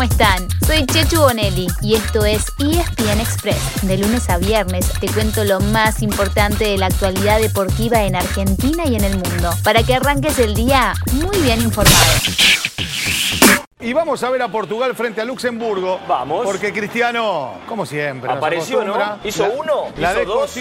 ¿cómo están? Soy Chechu Bonelli y esto es ESPN Express. De lunes a viernes te cuento lo más importante de la actualidad deportiva en Argentina y en el mundo, para que arranques el día muy bien informado. Y vamos a ver a Portugal frente a Luxemburgo. Vamos. Porque Cristiano, como siempre, Apareció, ¿no? ¿Hizo la- uno? La ¿Hizo dos?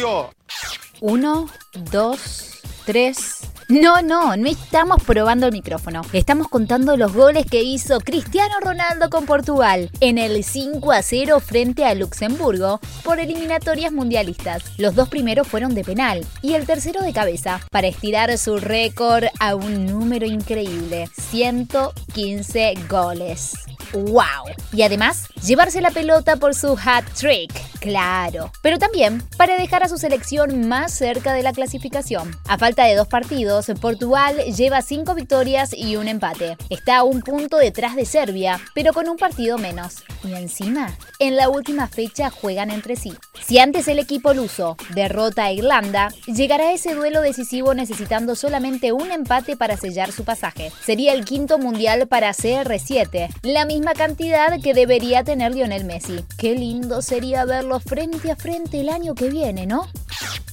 Uno, dos, tres. No, no, no estamos probando el micrófono. Estamos contando los goles que hizo Cristiano Ronaldo con Portugal en el 5 a 0 frente a Luxemburgo por eliminatorias mundialistas. Los dos primeros fueron de penal y el tercero de cabeza para estirar su récord a un número increíble: 115 goles. ¡Wow! Y además, llevarse la pelota por su hat trick, claro. Pero también para dejar a su selección más cerca de la clasificación. A falta de dos partidos, Portugal lleva cinco victorias y un empate. Está a un punto detrás de Serbia, pero con un partido menos. Y encima, en la última fecha juegan entre sí. Si antes el equipo luso derrota a Irlanda, llegará a ese duelo decisivo necesitando solamente un empate para sellar su pasaje. Sería el quinto mundial para CR7, la misma cantidad que debería tener Lionel Messi. Qué lindo sería verlo frente a frente el año que viene, ¿no?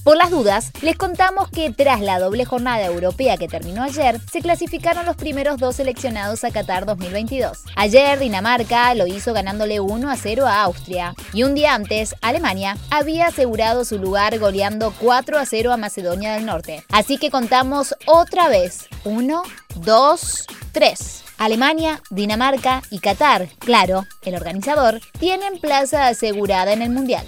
Por las dudas, les contamos que tras la doble jornada europea que terminó ayer, se clasificaron los primeros dos seleccionados a Qatar 2022. Ayer Dinamarca lo hizo ganándole 1 a 0 a Austria y un día antes Alemania había asegurado su lugar goleando 4 a 0 a Macedonia del Norte. Así que contamos otra vez. 1, 2, 3. Alemania, Dinamarca y Qatar, claro, el organizador, tienen plaza asegurada en el Mundial.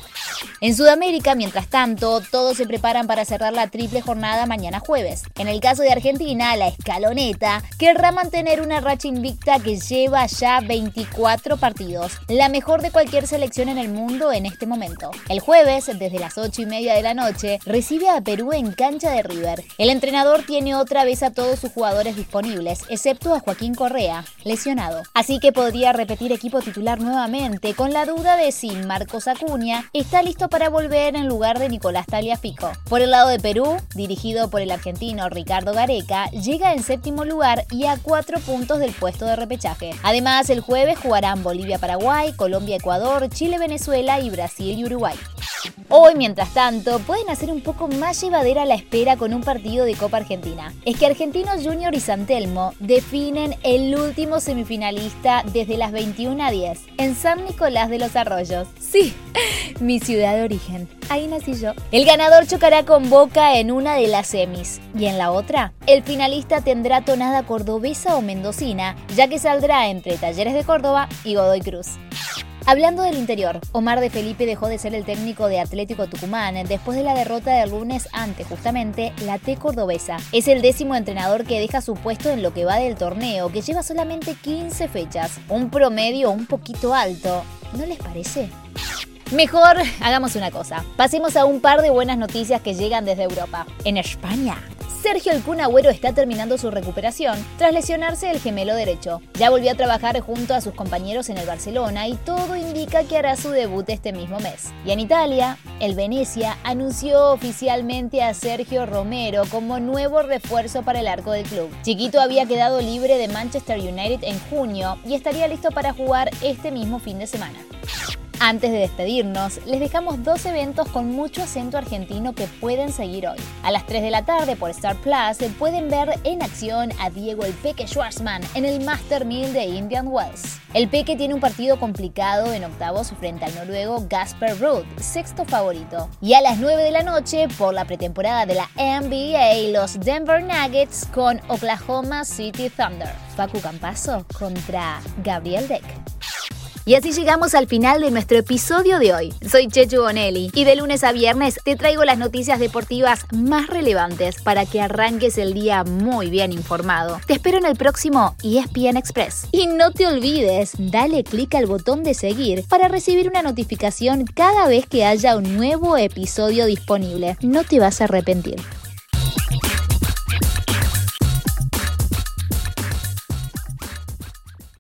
En Sudamérica, mientras tanto, todos se preparan para cerrar la triple jornada mañana jueves. En el caso de Argentina, la escaloneta querrá mantener una racha invicta que lleva ya 24 partidos, la mejor de cualquier selección en el mundo en este momento. El jueves, desde las 8 y media de la noche, recibe a Perú en cancha de River. El entrenador tiene otra vez a todos sus jugadores disponibles, excepto a Joaquín Correa, lesionado. Así que podría repetir equipo titular nuevamente, con la duda de si Marcos Acuña está listo para volver en lugar de Nicolás Taliafico. Por el lado de Perú, dirigido por el argentino Ricardo Gareca, llega en séptimo lugar y a cuatro puntos del puesto de repechaje. Además, el jueves jugarán Bolivia-Paraguay, Colombia-Ecuador, Chile-Venezuela y Brasil y Uruguay. Hoy, mientras tanto, pueden hacer un poco más llevadera la espera con un partido de Copa Argentina. Es que Argentinos Junior y San Telmo definen el último semifinalista desde las 21 a 10 en San Nicolás de los Arroyos. Sí, mi ciudad de origen. Ahí nací yo. El ganador chocará con Boca en una de las semis. Y en la otra, el finalista tendrá tonada cordobesa o mendocina, ya que saldrá entre Talleres de Córdoba y Godoy Cruz. Hablando del interior, Omar de Felipe dejó de ser el técnico de Atlético Tucumán después de la derrota del lunes ante justamente la T cordobesa. Es el décimo entrenador que deja su puesto en lo que va del torneo, que lleva solamente 15 fechas, un promedio un poquito alto. ¿No les parece? Mejor hagamos una cosa. Pasemos a un par de buenas noticias que llegan desde Europa. En España. Sergio El está terminando su recuperación tras lesionarse el gemelo derecho. Ya volvió a trabajar junto a sus compañeros en el Barcelona y todo indica que hará su debut este mismo mes. Y en Italia, el Venecia anunció oficialmente a Sergio Romero como nuevo refuerzo para el arco del club. Chiquito había quedado libre de Manchester United en junio y estaría listo para jugar este mismo fin de semana. Antes de despedirnos, les dejamos dos eventos con mucho acento argentino que pueden seguir hoy. A las 3 de la tarde por Star Plus pueden ver en acción a Diego el Peque Schwarzman en el Master 1000 de Indian Wells. El Peque tiene un partido complicado en octavos frente al noruego Gasper Ruud, sexto favorito. Y a las 9 de la noche por la pretemporada de la NBA, los Denver Nuggets con Oklahoma City Thunder. Facu Campazo contra Gabriel Deck. Y así llegamos al final de nuestro episodio de hoy. Soy Chechu Bonelli y de lunes a viernes te traigo las noticias deportivas más relevantes para que arranques el día muy bien informado. Te espero en el próximo ESPN Express. Y no te olvides, dale clic al botón de seguir para recibir una notificación cada vez que haya un nuevo episodio disponible. No te vas a arrepentir.